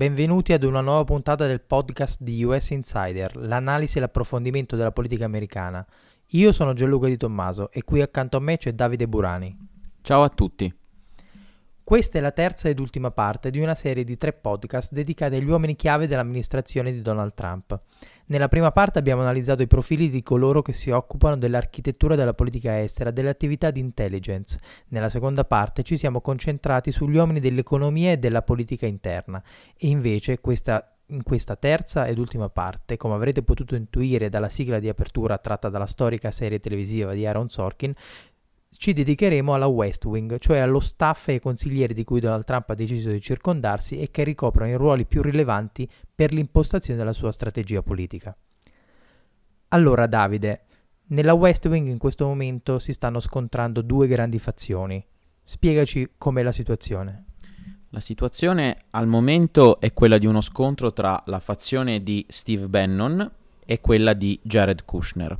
Benvenuti ad una nuova puntata del podcast di US Insider, l'analisi e l'approfondimento della politica americana. Io sono Gianluca Di Tommaso e qui accanto a me c'è Davide Burani. Ciao a tutti. Questa è la terza ed ultima parte di una serie di tre podcast dedicati agli uomini chiave dell'amministrazione di Donald Trump. Nella prima parte abbiamo analizzato i profili di coloro che si occupano dell'architettura della politica estera, delle attività di intelligence. Nella seconda parte ci siamo concentrati sugli uomini dell'economia e della politica interna. E invece questa in questa terza ed ultima parte, come avrete potuto intuire dalla sigla di apertura tratta dalla storica serie televisiva di Aaron Sorkin, ci dedicheremo alla West Wing, cioè allo staff e ai consiglieri di cui Donald Trump ha deciso di circondarsi e che ricoprono i ruoli più rilevanti per l'impostazione della sua strategia politica. Allora Davide, nella West Wing in questo momento si stanno scontrando due grandi fazioni. Spiegaci com'è la situazione. La situazione al momento è quella di uno scontro tra la fazione di Steve Bannon e quella di Jared Kushner.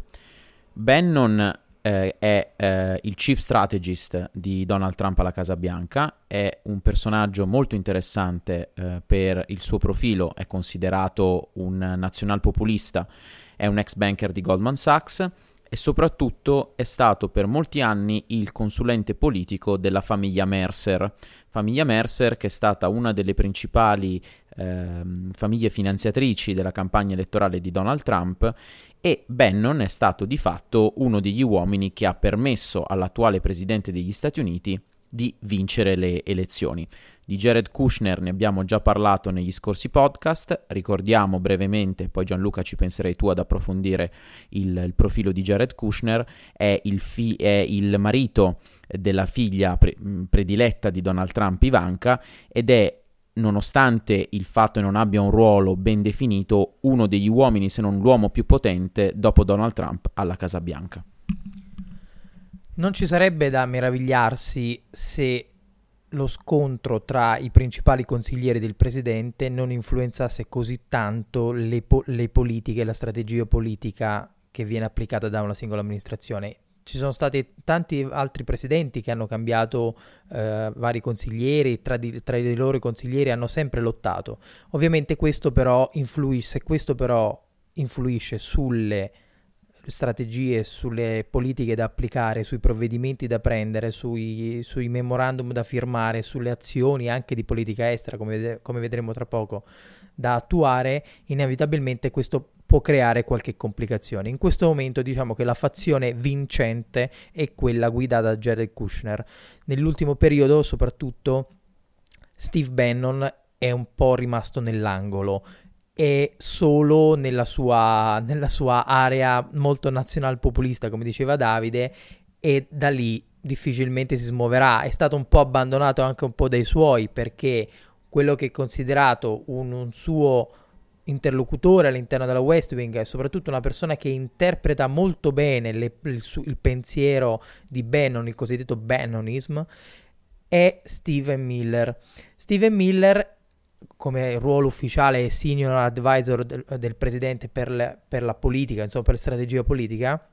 Bannon eh, è eh, il chief strategist di Donald Trump alla Casa Bianca, è un personaggio molto interessante eh, per il suo profilo, è considerato un nazionalpopulista, è un ex banker di Goldman Sachs e soprattutto è stato per molti anni il consulente politico della famiglia Mercer, famiglia Mercer che è stata una delle principali eh, famiglie finanziatrici della campagna elettorale di Donald Trump e Bannon è stato di fatto uno degli uomini che ha permesso all'attuale presidente degli Stati Uniti di vincere le elezioni. Di Jared Kushner ne abbiamo già parlato negli scorsi podcast, ricordiamo brevemente, poi Gianluca ci penserei tu ad approfondire il, il profilo di Jared Kushner, è il, fi- è il marito della figlia pre- prediletta di Donald Trump, Ivanka, ed è nonostante il fatto che non abbia un ruolo ben definito, uno degli uomini, se non l'uomo più potente, dopo Donald Trump alla Casa Bianca. Non ci sarebbe da meravigliarsi se lo scontro tra i principali consiglieri del presidente non influenzasse così tanto le, po- le politiche, la strategia politica che viene applicata da una singola amministrazione ci sono stati tanti altri presidenti che hanno cambiato eh, vari consiglieri, tra, di, tra, i loro consiglieri hanno sempre lottato. Ovviamente questo però influisce, questo però influisce sulle strategie, sulle politiche da applicare, sui provvedimenti da prendere, sui, sui memorandum da firmare, sulle azioni anche di politica estera, come, come vedremo tra poco, da attuare, inevitabilmente questo può creare qualche complicazione. In questo momento diciamo che la fazione vincente è quella guidata da Jared Kushner. Nell'ultimo periodo soprattutto Steve Bannon è un po' rimasto nell'angolo è solo nella sua, nella sua area molto nazional-populista, come diceva Davide, e da lì difficilmente si smuoverà. È stato un po' abbandonato anche un po' dai suoi perché quello che è considerato un, un suo interlocutore all'interno della West Wing e soprattutto una persona che interpreta molto bene le, il, il, pensiero di Bannon, il cosiddetto Bannonism, è Steven Miller. Steven Miller come ruolo ufficiale senior advisor del, del presidente per, le, per, la politica, insomma per la strategia politica,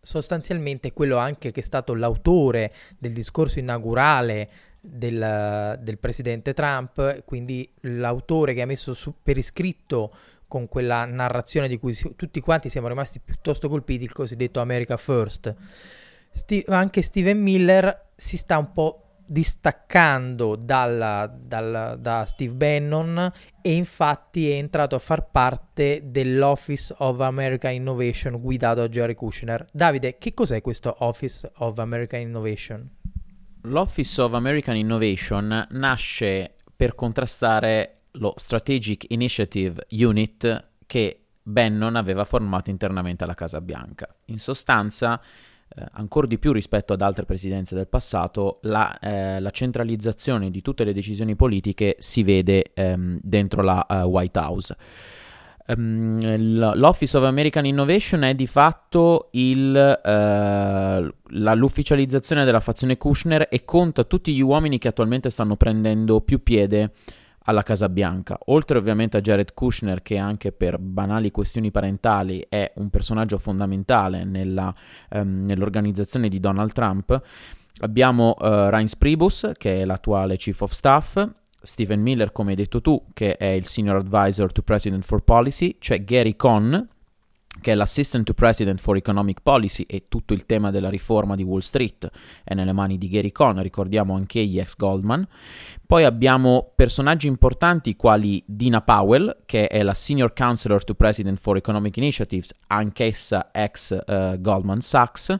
sostanzialmente quello anche che è stato l'autore del discorso inaugurale del, del presidente Trump, quindi l'autore che ha messo su, per iscritto con quella narrazione di cui si, tutti quanti siamo rimasti piuttosto colpiti, il cosiddetto America First. Sti, anche Steven Miller si sta un po' distaccando dalla, dalla, da Steve Bannon e infatti è entrato a far parte dell'Office of American Innovation guidato da Jerry Kushner. Davide, che cos'è questo Office of American Innovation? L'Office of American Innovation nasce per contrastare lo Strategic Initiative Unit che Bannon aveva formato internamente alla Casa Bianca. In sostanza, eh, ancora di più rispetto ad altre presidenze del passato, la, eh, la, centralizzazione di tutte le decisioni politiche si vede ehm, dentro la uh, White House. Um, L'Office of American Innovation è di fatto il, uh, la, l'ufficializzazione della fazione Kushner e conta tutti gli uomini che attualmente stanno prendendo più piede alla Casa Bianca. Oltre ovviamente a Jared Kushner, che anche per banali questioni parentali è un personaggio fondamentale nella, um, nell'organizzazione di Donald Trump, abbiamo uh, Reince Priebus, che è l'attuale Chief of Staff, Stephen Miller, come hai detto tu, che è il Senior Advisor to President for Policy, c'è Gary Cohn, che è l'Assistant to President for Economic Policy e tutto il tema della riforma di Wall Street è nelle mani di Gary Cohn, ricordiamo anche gli ex Goldman. Poi abbiamo personaggi importanti quali Dina Powell, che è la Senior Counselor to President for Economic Initiatives, anch'essa ex uh, Goldman Sachs,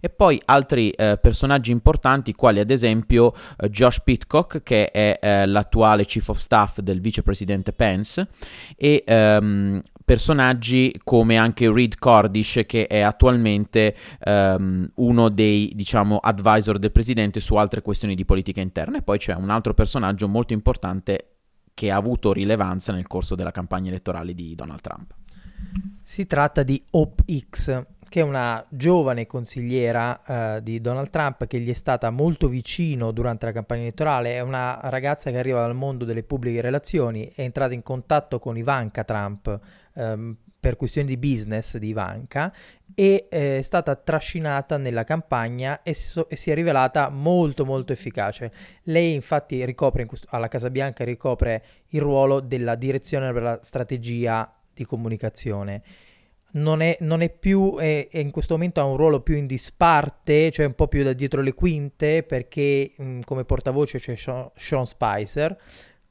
e poi altri uh, personaggi importanti quali ad esempio uh, Josh Pitcock, che è l'attuale Chief of Staff del vicepresidente Pence, e um, personaggi come anche Reed Cordish che è attualmente um, uno dei diciamo advisor del presidente su altre questioni di politica interna e poi c'è un altro personaggio molto importante che ha avuto rilevanza nel corso della campagna elettorale di Donald Trump. Si tratta di Hope X, che è una giovane consigliera uh, di Donald Trump che gli è stata molto vicino durante la campagna elettorale. È una ragazza che arriva dal mondo delle pubbliche relazioni, è entrata in contatto con Ivanka Trump um, per questioni di business di Ivanka e eh, è stata trascinata nella campagna e so- e si, è rivelata molto molto efficace. Lei infatti ricopre questo- alla Casa Bianca ricopre il ruolo della direzione per la strategia di comunicazione. Non è, non è più, è, è in questo momento ha un ruolo più in disparte, cioè un po' più da dietro le quinte, perché mh, come portavoce c'è Sean, Sean Spicer,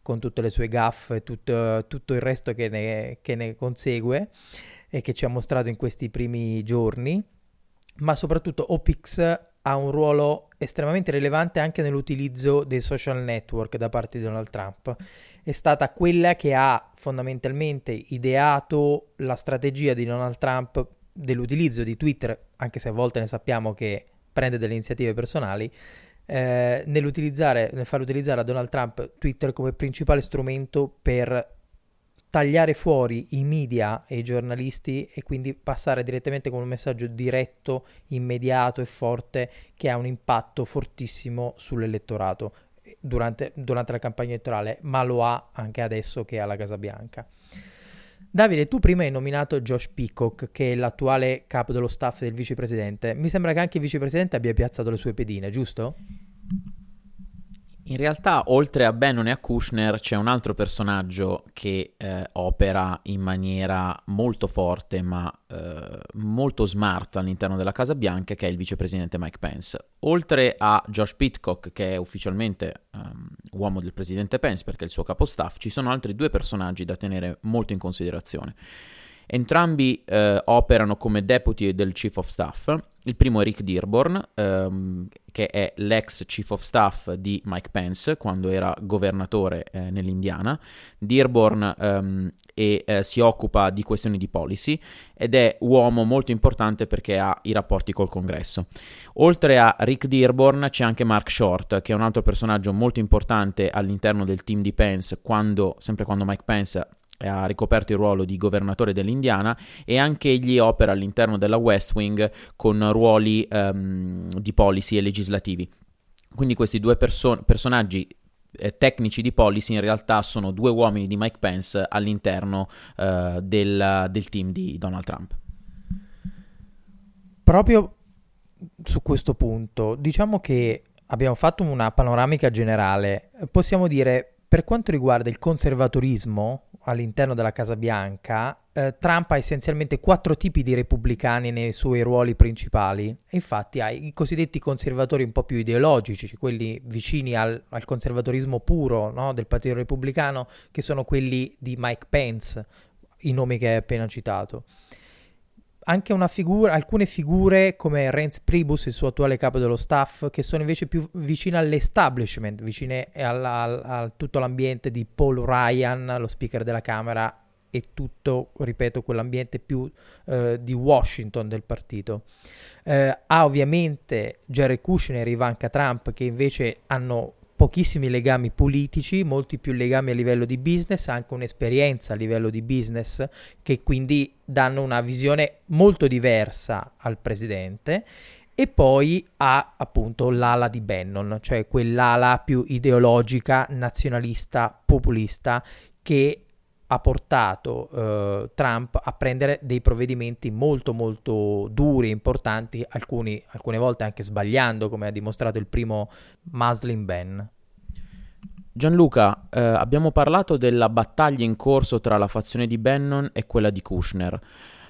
con tutte le sue gaffe e tutto, tutto, il resto che ne, che ne consegue e che ci ha mostrato in questi primi giorni, ma soprattutto OPIX ha un ruolo estremamente rilevante anche nell'utilizzo dei social network da parte di Donald Trump. È stata quella che ha fondamentalmente ideato la strategia di Donald Trump dell'utilizzo di Twitter, anche se a volte ne sappiamo che prende delle iniziative personali, eh, nell'utilizzare, nel far utilizzare a Donald Trump Twitter come principale strumento per tagliare fuori i media e i giornalisti e quindi passare direttamente con un messaggio diretto, immediato e forte che ha un impatto fortissimo sull'elettorato durante, durante la campagna elettorale, ma lo ha anche adesso che è alla Casa Bianca. Davide, tu prima hai nominato Josh Peacock, che è l'attuale capo dello staff del vicepresidente. Mi sembra che anche il vicepresidente abbia piazzato le sue pedine, giusto? In realtà, oltre a Bannon e a Kushner, c'è un altro personaggio che eh, opera in maniera molto forte, ma eh, molto smart all'interno della Casa Bianca, che è il vicepresidente Mike Pence. Oltre a Josh Pitcock, che è ufficialmente um, uomo del presidente Pence perché è il suo capostaff, ci sono altri due personaggi da tenere molto in considerazione. Entrambi eh, operano come deputy del Chief of Staff. Il primo è Rick Dearborn, ehm, che è l'ex Chief of Staff di Mike Pence quando era governatore eh, nell'Indiana. Dearborn ehm, e, eh, si occupa di questioni di policy ed è uomo molto importante perché ha i rapporti col congresso. Oltre a Rick Dearborn c'è anche Mark Short, che è un altro personaggio molto importante all'interno del team di Pence, quando, sempre quando Mike Pence ha ricoperto il ruolo di governatore dell'Indiana e anche egli opera all'interno della West Wing con ruoli um, di policy e legislativi. Quindi questi due perso- personaggi eh, tecnici di policy in realtà sono due uomini di Mike Pence all'interno uh, del, del team di Donald Trump. Proprio su questo punto, diciamo che abbiamo fatto una panoramica generale. Possiamo dire, per quanto riguarda il conservatorismo, all'interno della Casa Bianca, eh, Trump ha essenzialmente quattro tipi di repubblicani nei suoi ruoli principali. Infatti ha i cosiddetti conservatori un po' più ideologici, quelli vicini al, al conservatorismo puro no, del Partito Repubblicano, che sono quelli di Mike Pence, i nomi che hai appena citato anche figura, alcune figure come Reince Priebus, il suo attuale capo dello staff, che sono invece più vicine all'establishment, vicine a tutto l'ambiente di Paul Ryan, lo speaker della Camera, e tutto, ripeto, quell'ambiente più eh, di Washington del partito. Eh, ha ovviamente Jared Kushner e Ivanka Trump che invece hanno pochissimi legami politici, molti più legami a livello di business, anche un'esperienza a livello di business che quindi danno una visione molto diversa al presidente e poi ha appunto l'ala di Bannon, cioè quell'ala più ideologica, nazionalista, populista che ha portato eh, Trump a prendere dei provvedimenti molto molto duri, importanti, alcuni, alcune volte anche sbagliando, come ha dimostrato il primo Muslim ban. Gianluca, eh, abbiamo parlato della battaglia in corso tra la fazione di Bannon e quella di Kushner.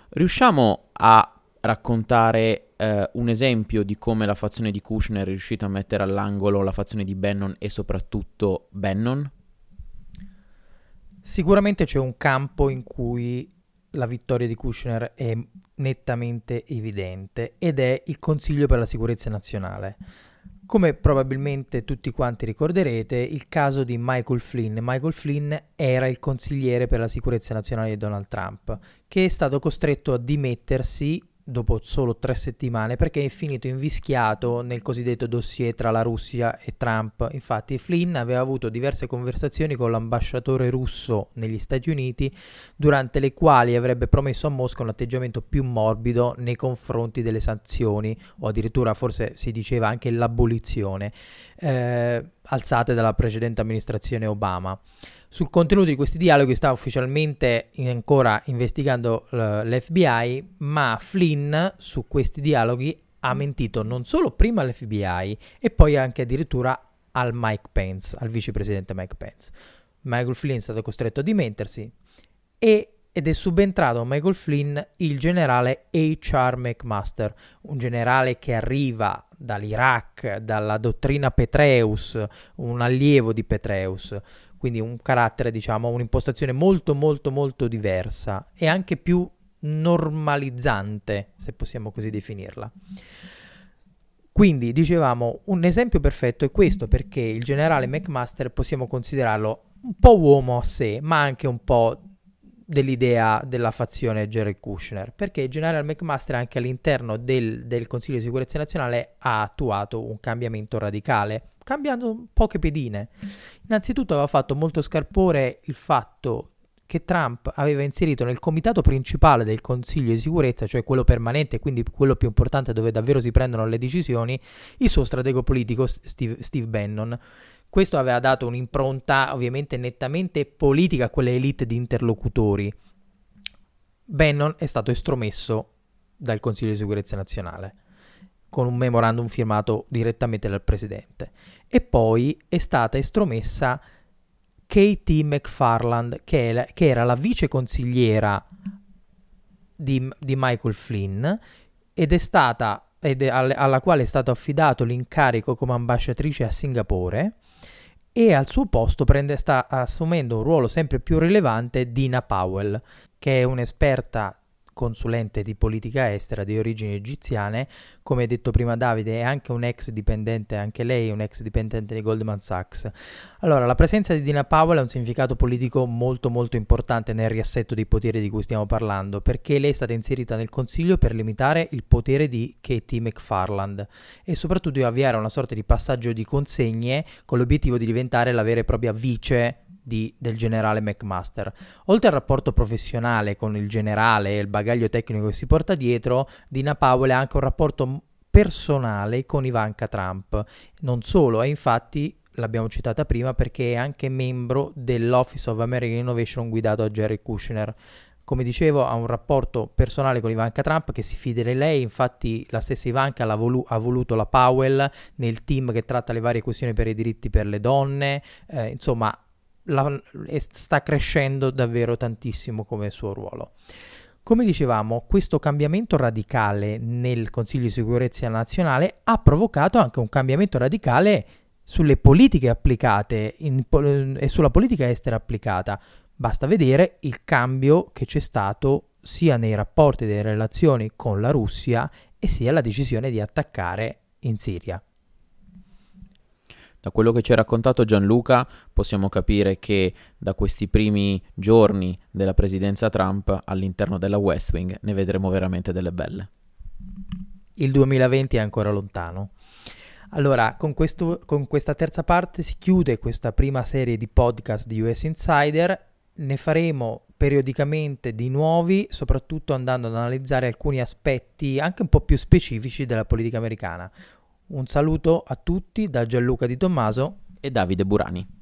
Riusciamo a raccontare eh, un esempio di come la fazione di Kushner è riuscita a mettere all'angolo la fazione di Bannon e soprattutto Bannon? Sicuramente c'è un campo in cui la vittoria di Kushner è nettamente evidente ed è il Consiglio per la sicurezza nazionale. Come probabilmente tutti quanti ricorderete, il caso di Michael Flynn. Michael Flynn era il consigliere per la sicurezza nazionale di Donald Trump, che è stato costretto a dimettersi dopo solo tre settimane perché è finito invischiato nel cosiddetto dossier tra la Russia e Trump. Infatti Flynn aveva avuto diverse conversazioni con l'ambasciatore russo negli Stati Uniti durante le quali avrebbe promesso a Mosca un atteggiamento più morbido nei confronti delle sanzioni o addirittura forse si diceva anche l'abolizione eh, alzate dalla precedente amministrazione Obama. Sul contenuto di questi dialoghi sta ufficialmente in ancora investigando uh, l'FBI, ma Flynn su questi dialoghi ha mentito non solo prima all'FBI e poi anche addirittura al Mike Pence, al vicepresidente Mike Pence. Michael Flynn è stato costretto a dimettersi e, ed è subentrato a Michael Flynn il generale H.R. McMaster, un generale che arriva dall'Iraq, dalla dottrina Petreus, un allievo di Petreus, quindi un carattere, diciamo, un'impostazione molto molto molto diversa e anche più normalizzante, se possiamo così definirla. Quindi dicevamo, un esempio perfetto è questo perché il generale McMaster possiamo considerarlo un po' uomo a sé, ma anche un po' dell'idea della fazione Jared Kushner, perché il generale McMaster anche all'interno del, del Consiglio di sicurezza nazionale ha attuato un cambiamento radicale cambiando poche pedine. Innanzitutto aveva fatto molto scarpore il fatto che Trump aveva inserito nel comitato principale del Consiglio di sicurezza, cioè quello permanente, quindi quello più importante dove davvero si prendono le decisioni, il suo stratego politico Steve, Steve Bannon. Questo aveva dato un'impronta ovviamente nettamente politica a quelle elite di interlocutori. Bannon è stato estromesso dal Consiglio di sicurezza nazionale con un memorandum firmato direttamente dal presidente. E poi è stata estromessa KT McFarland, che, la, che era la vice consigliera di, di, Michael Flynn ed è stata ed è, alla quale è stato affidato l'incarico come ambasciatrice a Singapore e al suo posto prende, sta assumendo un ruolo sempre più rilevante Dina Powell, che è un'esperta consulente di politica estera di origini egiziane, come detto prima Davide, è anche un ex dipendente, anche lei è un ex dipendente di Goldman Sachs. Allora, la presenza di Dina Powell ha un significato politico molto molto importante nel riassetto dei poteri di cui stiamo parlando, perché lei è stata inserita nel Consiglio per limitare il potere di Katie McFarland e soprattutto di avviare una sorta di passaggio di consegne con l'obiettivo di diventare la vera e propria vice di, del generale McMaster. Oltre al rapporto professionale con il generale e il bagaglio tecnico che si porta dietro, Dina Powell ha anche un rapporto personale con Ivanka Trump. Non solo, è infatti l'abbiamo citata prima perché è anche membro dell'Office of American Innovation guidato da Jerry Kushner. Come dicevo, ha un rapporto personale con Ivanka Trump che si fida di lei, infatti la stessa Ivanka volu- ha voluto la Powell nel team che tratta le varie questioni per i diritti per le donne, eh, insomma la, sta crescendo davvero tantissimo come suo ruolo. Come dicevamo, questo cambiamento radicale nel Consiglio di sicurezza nazionale ha provocato anche un cambiamento radicale sulle politiche applicate in, e sulla politica estera applicata. Basta vedere il cambio che c'è stato sia nei rapporti delle relazioni con la Russia e sia la decisione di attaccare in Siria. Da quello che ci ha raccontato Gianluca possiamo capire che da questi primi giorni della presidenza Trump all'interno della West Wing ne vedremo veramente delle belle. Il 2020 è ancora lontano. Allora, con, questo, con questa terza parte si chiude questa prima serie di podcast di US Insider. Ne faremo periodicamente di nuovi, soprattutto andando ad analizzare alcuni aspetti anche un po' più specifici della politica americana. Un saluto a tutti da Gianluca Di Tommaso e Davide Burani.